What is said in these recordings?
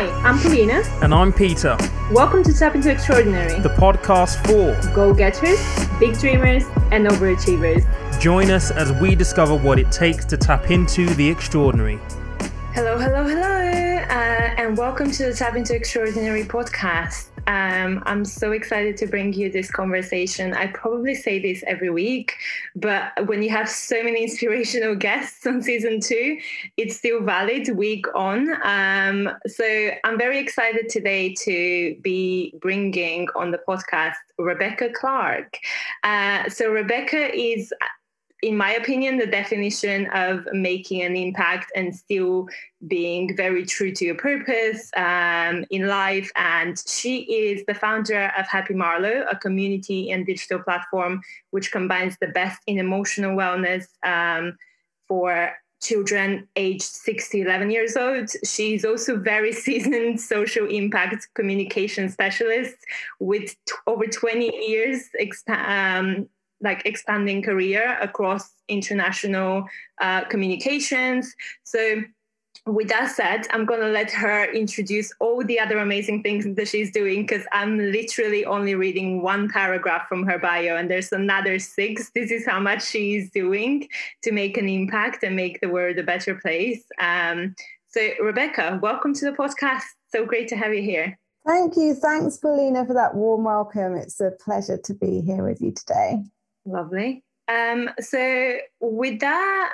Hi, I'm Polina. And I'm Peter. Welcome to Tap Into Extraordinary, the podcast for go getters, big dreamers, and overachievers. Join us as we discover what it takes to tap into the extraordinary. Hello, hello, hello, uh, and welcome to the Tap Into Extraordinary podcast. Um, I'm so excited to bring you this conversation. I probably say this every week, but when you have so many inspirational guests on season two, it's still valid week on. Um, so I'm very excited today to be bringing on the podcast Rebecca Clark. Uh, so Rebecca is in my opinion, the definition of making an impact and still being very true to your purpose um, in life. And she is the founder of Happy Marlo, a community and digital platform which combines the best in emotional wellness um, for children aged 6 to 11 years old. She's also very seasoned social impact communication specialist with t- over 20 years exp- um, like expanding career across international uh, communications. So with that said, I'm going to let her introduce all the other amazing things that she's doing because I'm literally only reading one paragraph from her bio and there's another six. This is how much she's doing to make an impact and make the world a better place. Um, so, Rebecca, welcome to the podcast. So great to have you here. Thank you. Thanks, Polina, for that warm welcome. It's a pleasure to be here with you today. Lovely. Um, so with that,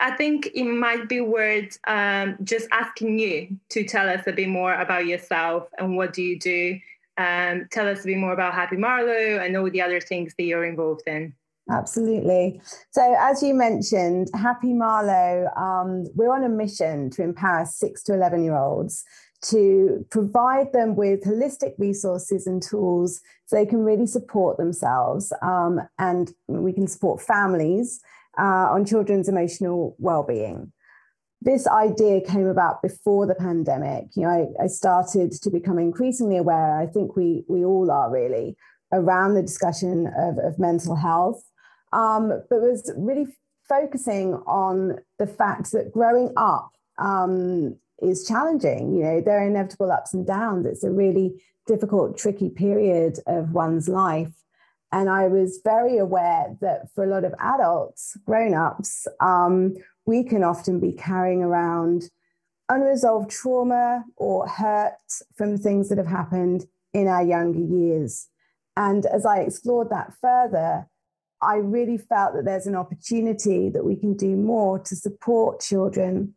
I think it might be worth um, just asking you to tell us a bit more about yourself and what do you do. Um, tell us a bit more about Happy Marlo and all the other things that you're involved in. Absolutely. So, as you mentioned, Happy Marlo, um, we're on a mission to empower six to 11 year olds to provide them with holistic resources and tools so they can really support themselves um, and we can support families uh, on children's emotional well-being. This idea came about before the pandemic. You know I, I, started to become increasingly aware i think we we all are really around the discussion of, of mental health um, but was really focusing on the fact that growing up um, is challenging. You know, there are inevitable ups and downs. It's a really difficult, tricky period of one's life. And I was very aware that for a lot of adults, grown ups, um, we can often be carrying around unresolved trauma or hurt from things that have happened in our younger years. And as I explored that further, I really felt that there's an opportunity that we can do more to support children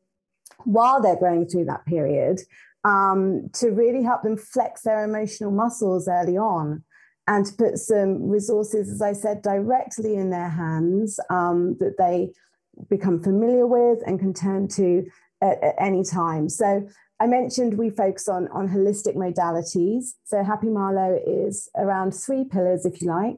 while they're going through that period um, to really help them flex their emotional muscles early on and to put some resources, as I said, directly in their hands um, that they become familiar with and can turn to at, at, any time. So I mentioned we focus on, on holistic modalities. So Happy Marlo is around three pillars, if you like,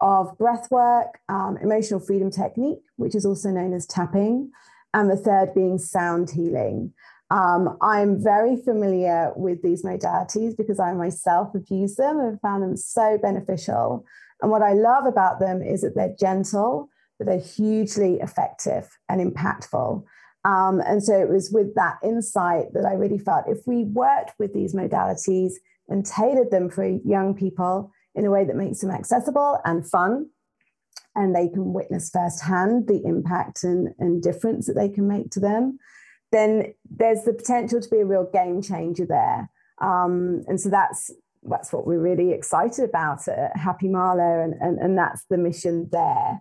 of breath work, um, emotional freedom technique, which is also known as tapping, and the third being sound healing. Um, I'm very familiar with these modalities because I myself have used them and found them so beneficial. And what I love about them is that they're gentle, but they're hugely effective and impactful. Um, and so it was with that insight that I really felt if we worked with these modalities and tailored them for young people in a way that makes them accessible and fun, and they can witness firsthand the impact and, and difference that they can make to them, then there's the potential to be a real game changer there. Um, and so that's that's what we're really excited about at Happy Marlo, and, and, and that's the mission there.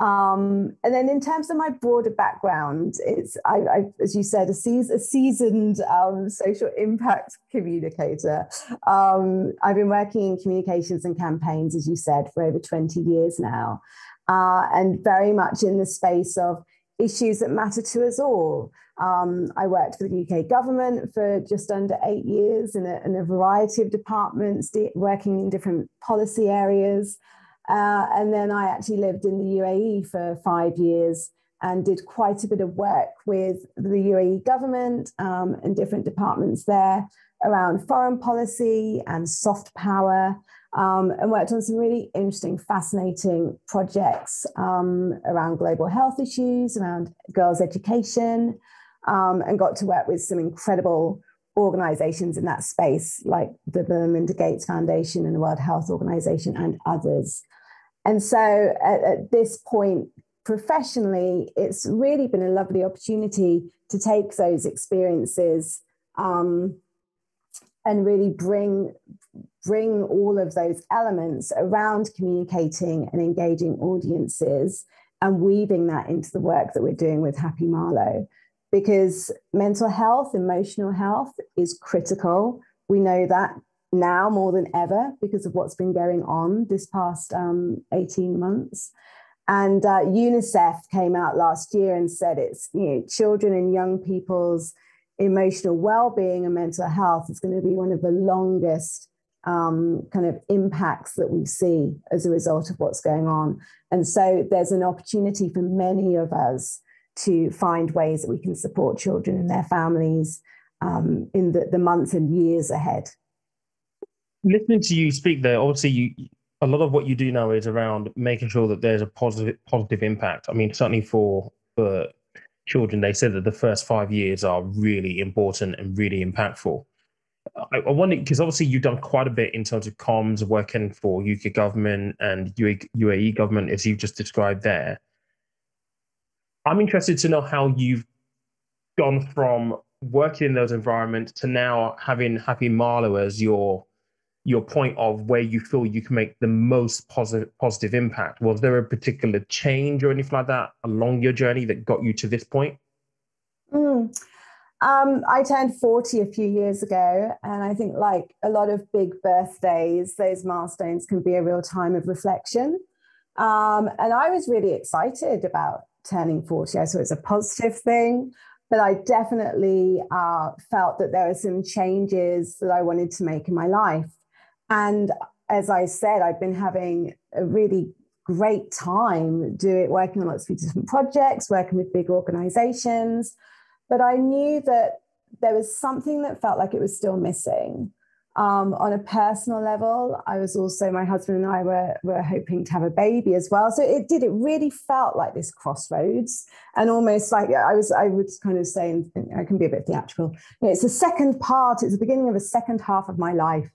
Um, and then in terms of my broader background, it's, I, I as you said, a, seas- a seasoned um, social impact communicator. Um, I've been working in communications and campaigns, as you said, for over 20 years now, uh, and very much in the space of issues that matter to us all. Um, I worked for the UK government for just under eight years in a, in a variety of departments, de- working in different policy areas. Uh, and then I actually lived in the UAE for five years and did quite a bit of work with the UAE government um, and different departments there around foreign policy and soft power, um, and worked on some really interesting, fascinating projects um, around global health issues, around girls' education, um, and got to work with some incredible organizations in that space, like the Melinda Gates Foundation and the World Health Organization and others. And so at, at this point, professionally, it's really been a lovely opportunity to take those experiences um, and really bring bring all of those elements around communicating and engaging audiences and weaving that into the work that we're doing with Happy Marlo. Because mental health, emotional health is critical. We know that now more than ever because of what's been going on this past um, 18 months. And uh, UNICEF came out last year and said it's you know children and young people's emotional well-being and mental health is going to be one of the longest um, kind of impacts that we see as a result of what's going on. And so there's an opportunity for many of us to find ways that we can support children and their families um, in the, the months and years ahead. Listening to you speak there, obviously you a lot of what you do now is around making sure that there's a positive positive impact. I mean, certainly for for children, they said that the first five years are really important and really impactful. I, I wonder because obviously you've done quite a bit in terms of comms, working for UK government and UAE government, as you've just described there. I'm interested to know how you've gone from working in those environments to now having Happy Marlo as your your point of where you feel you can make the most positive positive impact. Was there a particular change or anything like that along your journey that got you to this point? Mm. Um, I turned 40 a few years ago, and I think, like a lot of big birthdays, those milestones can be a real time of reflection. Um, and I was really excited about turning 40. I saw it as a positive thing, but I definitely uh, felt that there were some changes that I wanted to make in my life. And as I said, I've been having a really great time doing working on lots of different projects, working with big organizations. But I knew that there was something that felt like it was still missing. Um, on a personal level, I was also, my husband and I were, were hoping to have a baby as well. So it did, it really felt like this crossroads and almost like I was, I would kind of say, I can be a bit theatrical. You know, it's the second part, it's the beginning of a second half of my life.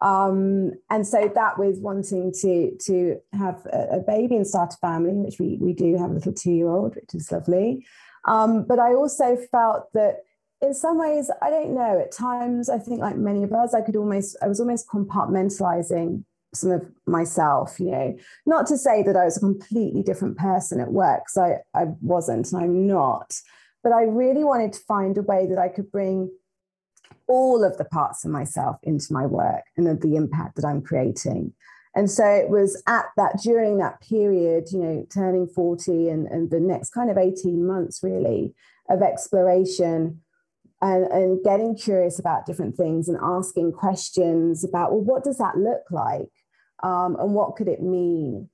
Um, and so that was wanting to to have a, a, baby and start a family, which we we do have a little two year old, which is lovely. Um, but I also felt that in some ways, I don't know, at times, I think like many of us, I could almost, I was almost compartmentalizing some of myself, you know, not to say that I was a completely different person at work, because I, I wasn't and I'm not, but I really wanted to find a way that I could bring all of the parts of myself into my work and the impact that I'm creating. And so it was at that during that period, you know, turning 40 and, and the next kind of 18 months really of exploration and, and getting curious about different things and asking questions about, well, what does that look like? Um, and what could it mean?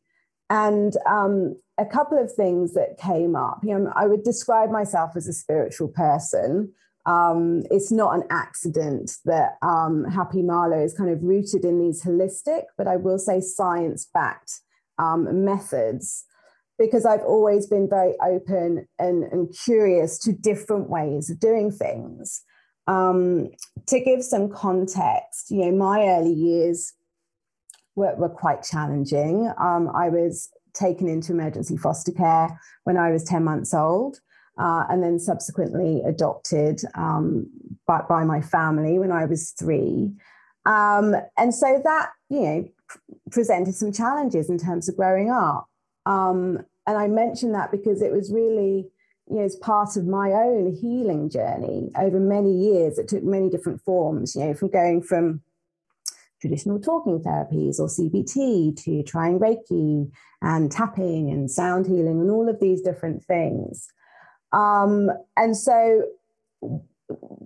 And um, a couple of things that came up. You know, I would describe myself as a spiritual person. Um, it's not an accident that um, Happy Marlo is kind of rooted in these holistic, but I will say science backed um, methods because I've always been very open and, and curious to different ways of doing things. Um, to give some context, you know, my early years were, were quite challenging. Um, I was taken into emergency foster care when I was 10 months old. Uh, and then subsequently adopted um, by, by, my family when I was three. Um, and so that, you know, presented some challenges in terms of growing up. Um, and I mention that because it was really, you know, as part of my own healing journey over many years. It took many different forms, you know, from going from traditional talking therapies or CBT to trying Reiki and tapping and sound healing and all of these different things. Um, and so,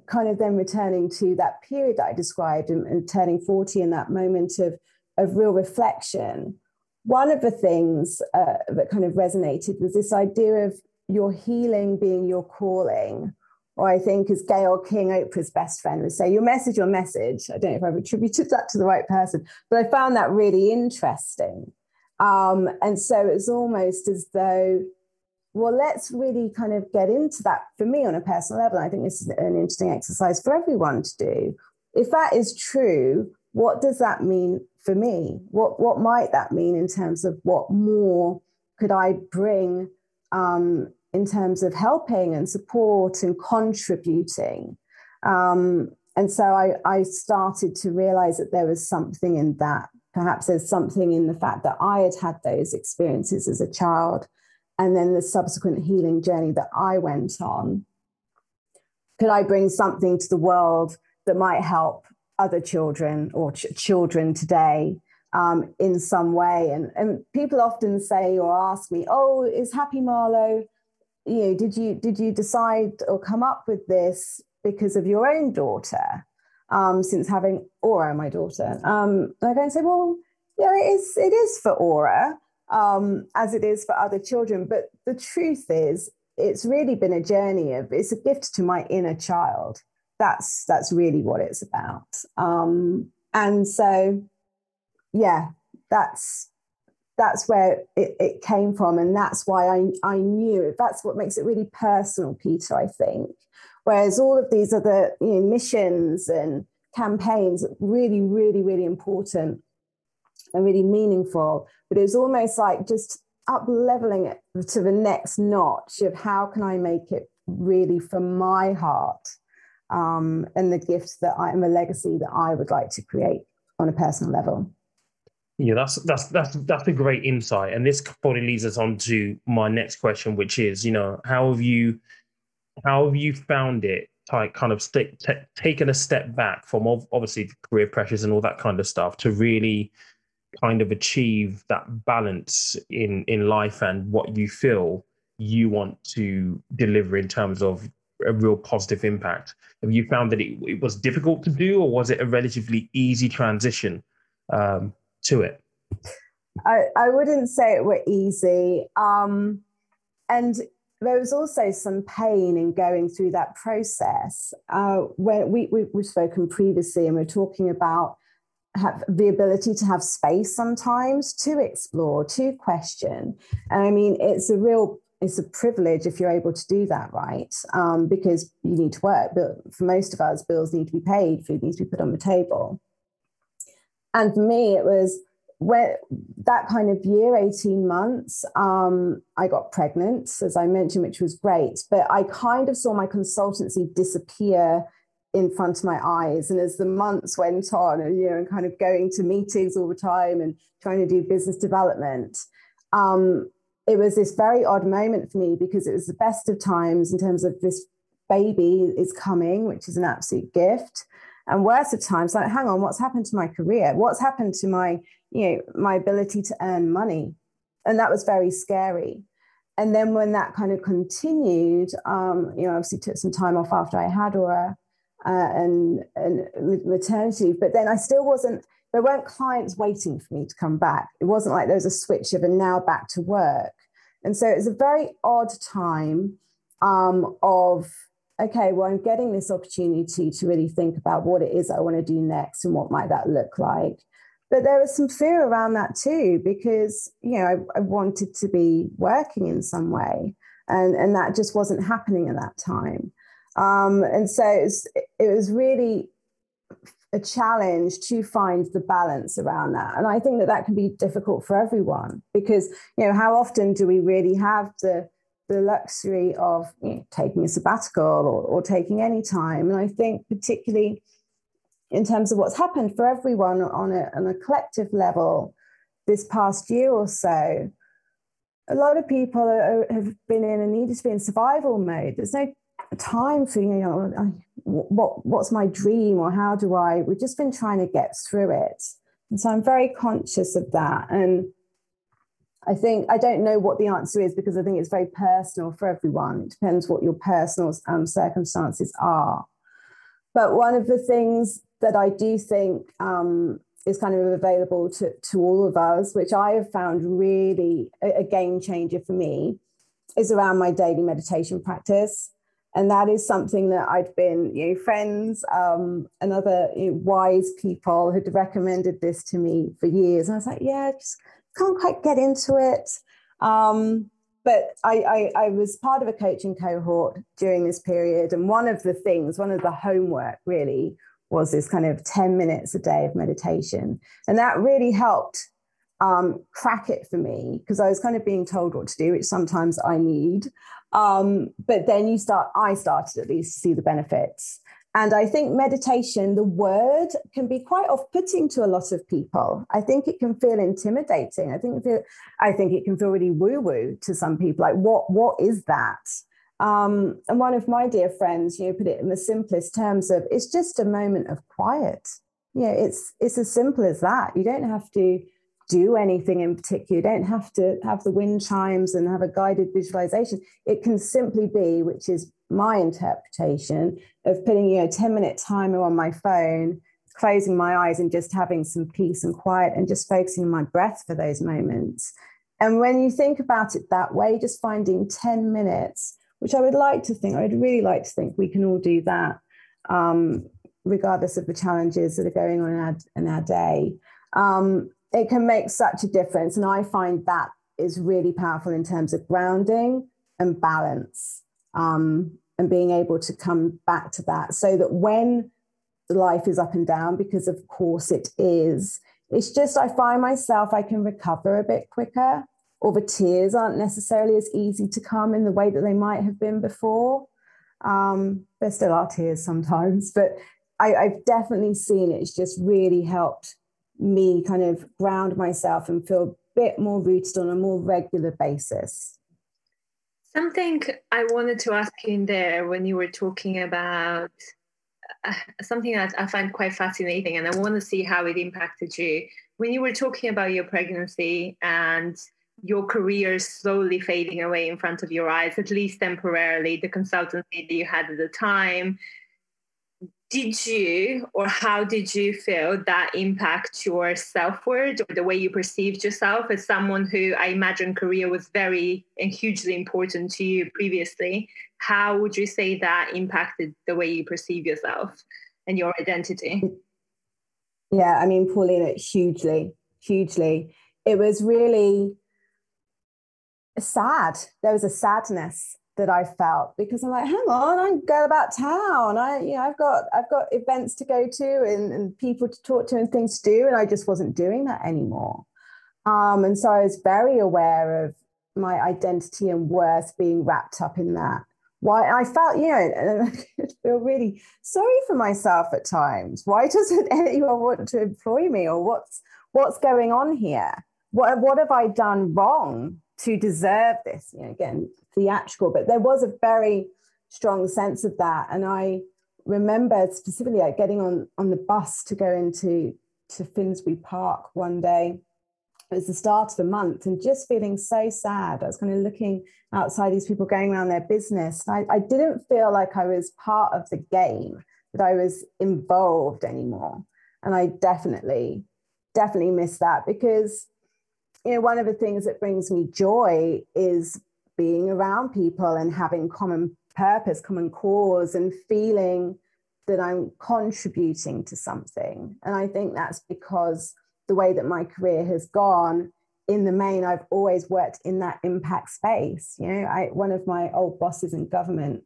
kind of then returning to that period that I described and, and turning 40 in that moment of, of real reflection one of the things uh, that kind of resonated was this idea of your healing being your calling. Or I think, as Gayle King, Oprah's best friend, would say, your message, your message. I don't know if I've attributed that to the right person, but I found that really interesting. Um, and so it's almost as though well, let's really kind of get into that for me on a personal level. I think this is an interesting exercise for everyone to do. If that is true, what does that mean for me? What what might that mean in terms of what more could I bring um, in terms of helping and support and contributing? Um, and so I, I started to realize that there was something in that. Perhaps there's something in the fact that I had had those experiences as a child and then the subsequent healing journey that I went on. Could I bring something to the world that might help other children or ch- children today um, in some way? And, and people often say or ask me, "Oh, is Happy Marlo? You know, did you did you decide or come up with this because of your own daughter?" Um, since having Aura, my daughter, um, and I go and say, "Well, yeah, it is. It is for Aura." um, as it is for other children. But the truth is, it's really been a journey of it's a gift to my inner child. That's that's really what it's about. Um, and so, yeah, that's that's where it, it came from, and that's why I I knew. That's what makes it really personal, Peter. I think. Whereas all of these other you know, missions and campaigns, are really, really, really important and really meaningful. But it was almost like just up leveling it to the next notch of how can I make it really from my heart um, and the gift that I am a legacy that I would like to create on a personal level. Yeah, that's that's that's that's a great insight, and this probably leads us on to my next question, which is, you know, how have you, how have you found it, like kind of st- t- taken a step back from obviously career pressures and all that kind of stuff to really kind of achieve that balance in in life and what you feel you want to deliver in terms of a real positive impact have you found that it, it was difficult to do or was it a relatively easy transition um, to it I, I wouldn't say it were easy um, and there was also some pain in going through that process uh, when we, we, we've spoken previously and we're talking about have the ability to have space sometimes to explore, to question. And I mean, it's a real it's a privilege if you're able to do that, right? Um, because you need to work. But for most of us, bills need to be paid, food needs to be put on the table. And for me, it was when that kind of year, 18 months, um, I got pregnant, as I mentioned, which was great. But I kind of saw my consultancy disappear in front of my eyes. And as the months went on, and you know, kind of going to meetings all the time and trying to do business development, um, it was this very odd moment for me because it was the best of times in terms of this baby is coming, which is an absolute gift. And worst of times, like, hang on, what's happened to my career? What's happened to my, you know, my ability to earn money? And that was very scary. And then when that kind of continued, um, you know, obviously took some time off after I had Aura uh, and, and maternity. But then I still wasn't, there weren't clients waiting for me to come back. It wasn't like there was a switch of and now back to work. And so it was a very odd time um, of, okay, well, I'm getting this opportunity to really think about what it is I want to do next and what might that look like. But there was some fear around that too, because, you know, I, I wanted to be working in some way. And, and that just wasn't happening at that time. Um, and so it was, it was really a challenge to find the balance around that. And I think that that can be difficult for everyone because, you know, how often do we really have the, the luxury of you know, taking a sabbatical or, or taking any time? And I think, particularly in terms of what's happened for everyone on a, on a collective level this past year or so, a lot of people are, have been in and needed to be in survival mode. There's no time for you know what what's my dream or how do I we've just been trying to get through it. And so I'm very conscious of that. And I think I don't know what the answer is because I think it's very personal for everyone. It depends what your personal um, circumstances are. But one of the things that I do think um, is kind of available to, to all of us which I have found really a, a game changer for me is around my daily meditation practice and that is something that I'd been, you know, friends um, and other you know, wise people had recommended this to me for years. And I was like, yeah, just can't quite get into it. Um, but I, I, I was part of a coaching cohort during this period. And one of the things, one of the homework really was this kind of 10 minutes a day of meditation. And that really helped um, crack it for me because I was kind of being told what to do, which sometimes I need. Um, but then you start, I started at least to see the benefits. And I think meditation, the word can be quite off-putting to a lot of people. I think it can feel intimidating. I think it I think it can feel really woo-woo to some people. Like, what what is that? Um, and one of my dear friends, you know, put it in the simplest terms of it's just a moment of quiet. You know, it's it's as simple as that. You don't have to do anything in particular. You don't have to have the wind chimes and have a guided visualization. It can simply be, which is my interpretation of putting you know, a 10 minute timer on my phone, closing my eyes and just having some peace and quiet and just focusing on my breath for those moments. And when you think about it that way, just finding 10 minutes, which I would like to think, I would really like to think we can all do that, um, regardless of the challenges that are going on in our, in our day. Um, it can make such a difference. And I find that is really powerful in terms of grounding and balance um, and being able to come back to that so that when life is up and down, because of course it is, it's just I find myself, I can recover a bit quicker, or the tears aren't necessarily as easy to come in the way that they might have been before. Um, there still are tears sometimes, but I, I've definitely seen it. It's just really helped me kind of ground myself and feel a bit more rooted on a more regular basis. Something I wanted to ask you in there when you were talking about uh, something that I find quite fascinating, and I want to see how it impacted you. When you were talking about your pregnancy and your career slowly fading away in front of your eyes, at least temporarily, the consultancy that you had at the time, did you or how did you feel that impact your self-worth or the way you perceived yourself as someone who i imagine career was very and hugely important to you previously? How would you say that impacted the way you perceive yourself and your identity? Yeah i mean Polina hugely hugely. It was really sad. There was a sadness that I felt because I'm like, hang on, I'm going about town. I, you know, I've got I've got events to go to and, and people to talk to and things to do, and I just wasn't doing that anymore. Um, and so I was very aware of my identity and worth being wrapped up in that. Why I felt, you know, I feel really sorry for myself at times. Why doesn't anyone want to employ me, or what's what's going on here? What what have I done wrong to deserve this? You know, again, theatrical, but there was a very strong sense of that. And I remember specifically like getting on on the bus to go into to Finsbury Park one day. It was the start of the month and just feeling so sad. I was kind of looking outside these people going around their business. I, I didn't feel like I was part of the game, that I was involved anymore. And I definitely, definitely miss that because you know one of the things that brings me joy is being around people and having common purpose, common cause, and feeling that I'm contributing to something. And I think that's because the way that my career has gone, in the main, I've always worked in that impact space. You know, I, one of my old bosses in government,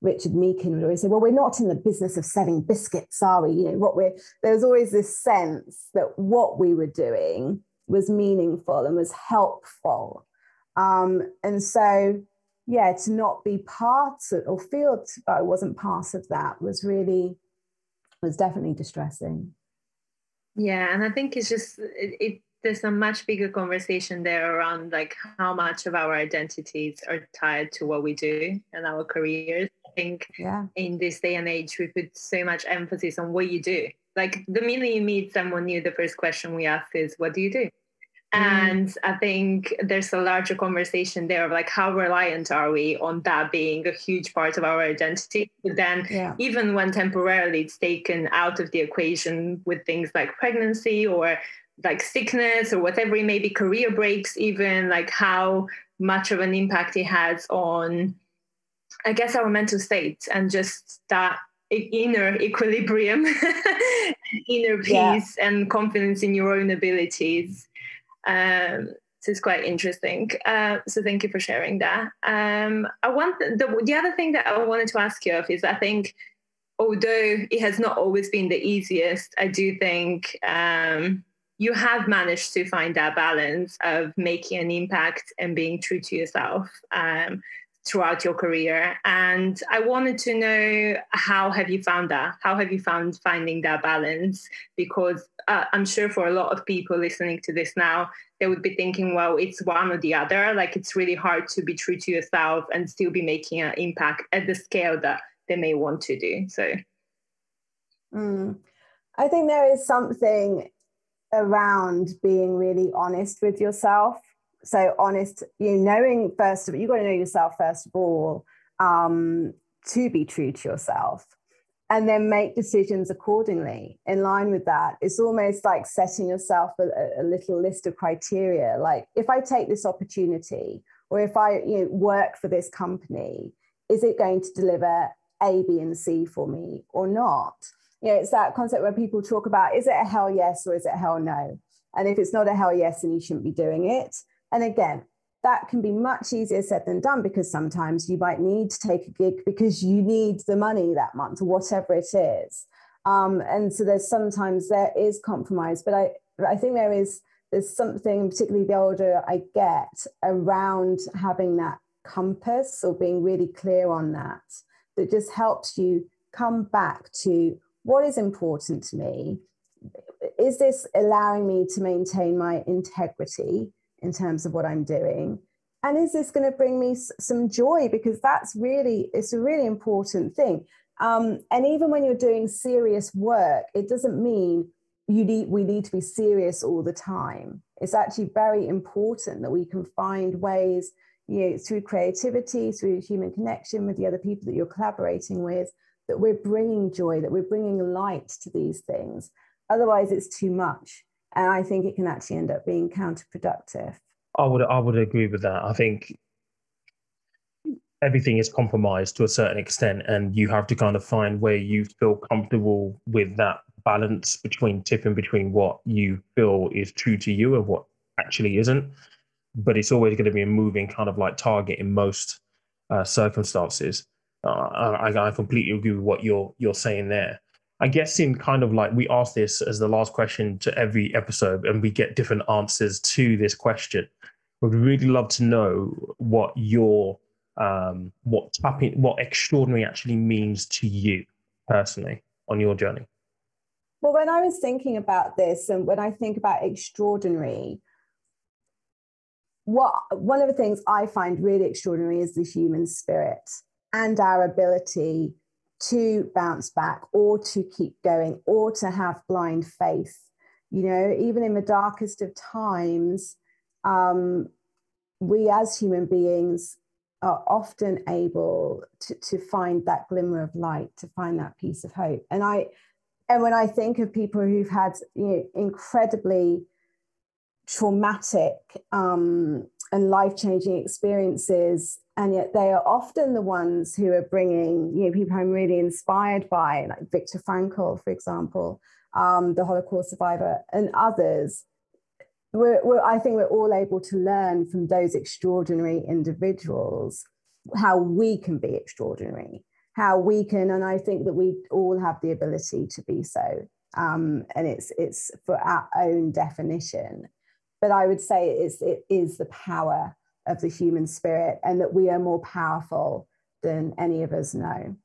Richard Meakin, would always say, "Well, we're not in the business of selling biscuits, are we?" You know, what we're there was always this sense that what we were doing was meaningful and was helpful um, and so, yeah, to not be part of, or feel I wasn't part of that was really, was definitely distressing. Yeah, and I think it's just it, it, there's a much bigger conversation there around like how much of our identities are tied to what we do and our careers. I think yeah. in this day and age we put so much emphasis on what you do. Like the minute you meet someone new, the first question we ask is, "What do you do?" Mm. And I think there's a larger conversation there of like how reliant are we on that being a huge part of our identity. But then, yeah. even when temporarily it's taken out of the equation with things like pregnancy or like sickness or whatever it may be, career breaks, even like how much of an impact it has on, I guess, our mental state and just that inner equilibrium, inner peace, yeah. and confidence in your own abilities um, so it's quite interesting. Uh, so thank you for sharing that. Um, I want the, the other thing that I wanted to ask you of is I think although it has not always been the easiest, I do think um, you have managed to find that balance of making an impact and being true to yourself um, throughout your career. And I wanted to know how have you found that? How have you found finding that balance? Because uh, I'm sure for a lot of people listening to this now, they would be thinking, well, it's one or the other. Like it's really hard to be true to yourself and still be making an impact at the scale that they may want to do. So, mm. I think there is something around being really honest with yourself. So honest, you know, knowing first of all, you've got to know yourself first of all um, to be true to yourself and then make decisions accordingly in line with that. It's almost like setting yourself a, a, little list of criteria. Like if I take this opportunity or if I you know, work for this company, is it going to deliver A, B, and C for me or not? You know, it's that concept where people talk about is it a hell yes or is it a hell no? And if it's not a hell yes, then you shouldn't be doing it. And again, that can be much easier said than done because sometimes you might need to take a gig because you need the money that month or whatever it is. Um, and so there's sometimes there is compromise, but I I think there is there's something particularly the older I get around having that compass or being really clear on that that just helps you come back to what is important to me. Is this allowing me to maintain my integrity? In terms of what I'm doing? And is this going to bring me some joy? Because that's really, it's a really important thing. Um, and even when you're doing serious work, it doesn't mean you need, we need to be serious all the time. It's actually very important that we can find ways, you know, through creativity, through human connection with the other people that you're collaborating with, that we're bringing joy, that we're bringing light to these things. Otherwise, it's too much and I think it can actually end up being counterproductive. I would I would agree with that. I think everything is compromised to a certain extent, and you have to kind of find where you feel comfortable with that balance between tipping between what you feel is true to you and what actually isn't. But it's always going to be a moving kind of like target in most uh, circumstances. Uh, I, I completely agree with what you're you're saying there. I guess in kind of like we ask this as the last question to every episode, and we get different answers to this question. We'd really love to know what your um, what tapping, what extraordinary actually means to you personally on your journey. Well, when I was thinking about this, and when I think about extraordinary, what one of the things I find really extraordinary is the human spirit and our ability to bounce back or to keep going or to have blind faith. You know, even in the darkest of times, um, we as human beings are often able to, to find that glimmer of light, to find that piece of hope. And I, and when I think of people who've had you know, incredibly traumatic um, and life changing experiences and yet they are often the ones who are bringing you know people i'm really inspired by like viktor frankl for example um, the holocaust survivor and others. We're, we're, i think we're all able to learn from those extraordinary individuals how we can be extraordinary how we can and i think that we all have the ability to be so. Um, and it's it's for our own definition. But i would say it's it is the power of the human spirit and that we are more powerful than any of us know.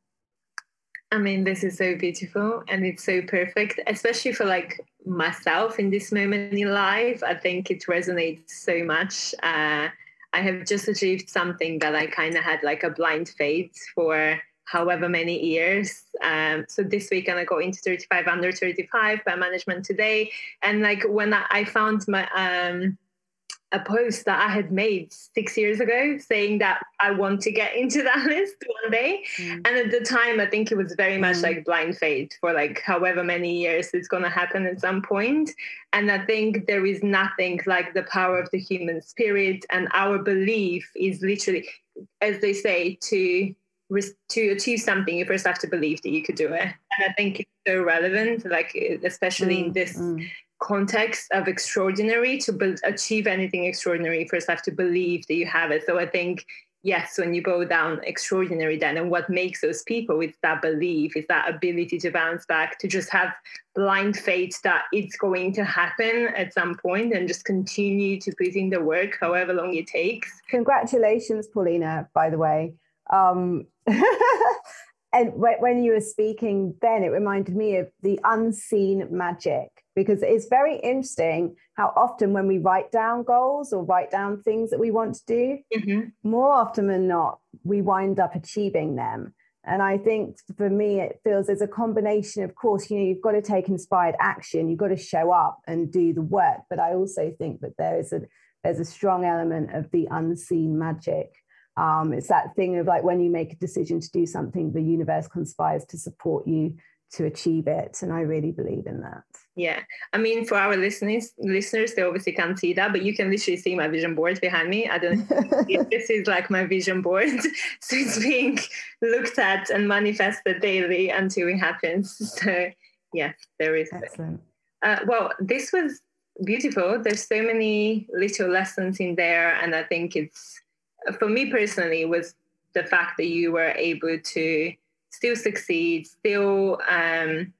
I mean, this is so beautiful and it's so perfect, especially for like myself in this moment in life. I think it resonates so much. Uh, I have just achieved something that I kind of had like a blind faith for however many years. Um, so this week, and I go into 35 under 35 by management today. And like when I, I found my, um, a post that I had made six years ago saying that I want to get into that list one day. Mm. And at the time, I think it was very much mm. like blind faith for like however many years it's going to happen at some point. And I think there is nothing like the power of the human spirit and our belief is literally, as they say, to to achieve something, you first have to believe that you could do it. And I think it's so relevant, like especially mm. in this mm context of extraordinary to be- achieve anything extraordinary. You first have to believe that you have it. So i think yes when you go down extraordinary then and what makes those people is that belief is that ability to bounce back to just have blind faith that it's going to happen at some point and just continue to put in the work however long it takes. Congratulations Polina by the way. Um, and when you were speaking then it reminded me of the unseen magic because it's very interesting how often when we write down goals or write down things that we want to do mm-hmm. more often than not we wind up achieving them and i think for me it feels there's a combination of course you know you've got to take inspired action you've got to show up and do the work but i also think that there is a there's a strong element of the unseen magic um, it's that thing of like when you make a decision to do something, the universe conspires to support you to achieve it. And I really believe in that. Yeah. I mean, for our listeners, listeners, they obviously can't see that, but you can literally see my vision board behind me. I don't this is like my vision board. so it's being looked at and manifested daily until it happens. So yes, there is. Excellent. Uh, well, this was beautiful. There's so many little lessons in there, and I think it's for me personally was the fact that you were able to still succeed, still um,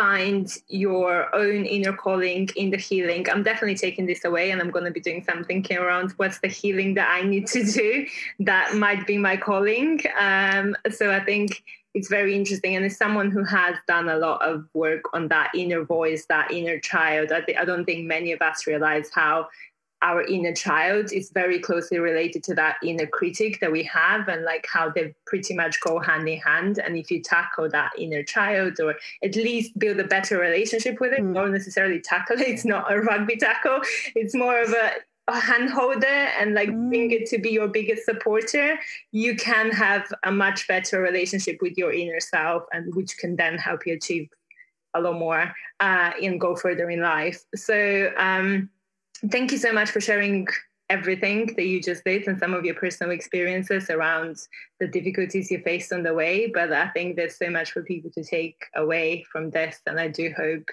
find your own inner calling in the healing. I'm definitely taking this away and I'm going to be doing some thinking around what's the healing that I need to do that might be my calling. Um, so I think it's very interesting. And as someone who has done a lot of work on that inner voice, that inner child, I, th- I don't think many of us realize how our inner child is very closely related to that inner critic that we have and like how they pretty much go hand in hand. And if you tackle that inner child or at least build a better relationship with it mm. not necessarily tackle it. It's not a rugby tackle. It's more of a, a hand holder and like mm. bring it to be your biggest supporter. You can have a much better relationship with your inner self and which can then help you achieve a lot more uh, and go further in life. So um thank you so much for sharing everything that you just did and some of your personal experiences around the difficulties you faced on the way. But I think there's so much for people to take away from this. And I do hope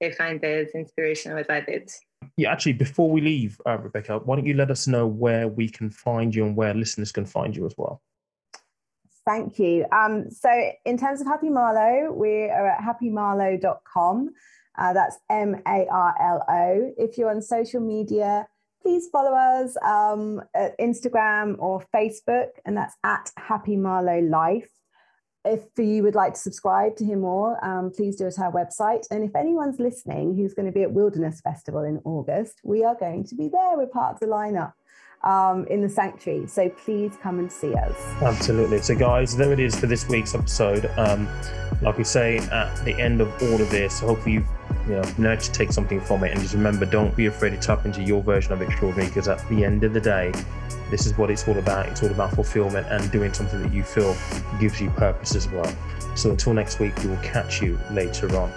they find this inspirational as I did. Yeah, actually, before we leave, uh, Rebecca, why don't you let us know where we can find you and where listeners can find you as well? Thank you. Um, so, in terms of Happy Marlo, we are at happymarlo.com. Uh, that's M A R L O. If you're on social media, please follow us um, at Instagram or Facebook, and that's at Happy Marlo Life. If you would like to subscribe to hear more, um, please do it at our website. And if anyone's listening who's going to be at Wilderness Festival in August, we are going to be there. We're part of the lineup um, in the sanctuary. So please come and see us. Absolutely. So, guys, there it is for this week's episode. Um, like we say at the end of all of this, hopefully you've you know managed to take something from it. And just remember, don't be afraid to tap into your version of extraordinary because at the end of the day, this is what it's all about. It's all about fulfillment and doing something that you feel gives you purpose as well. So, until next week, we will catch you later on.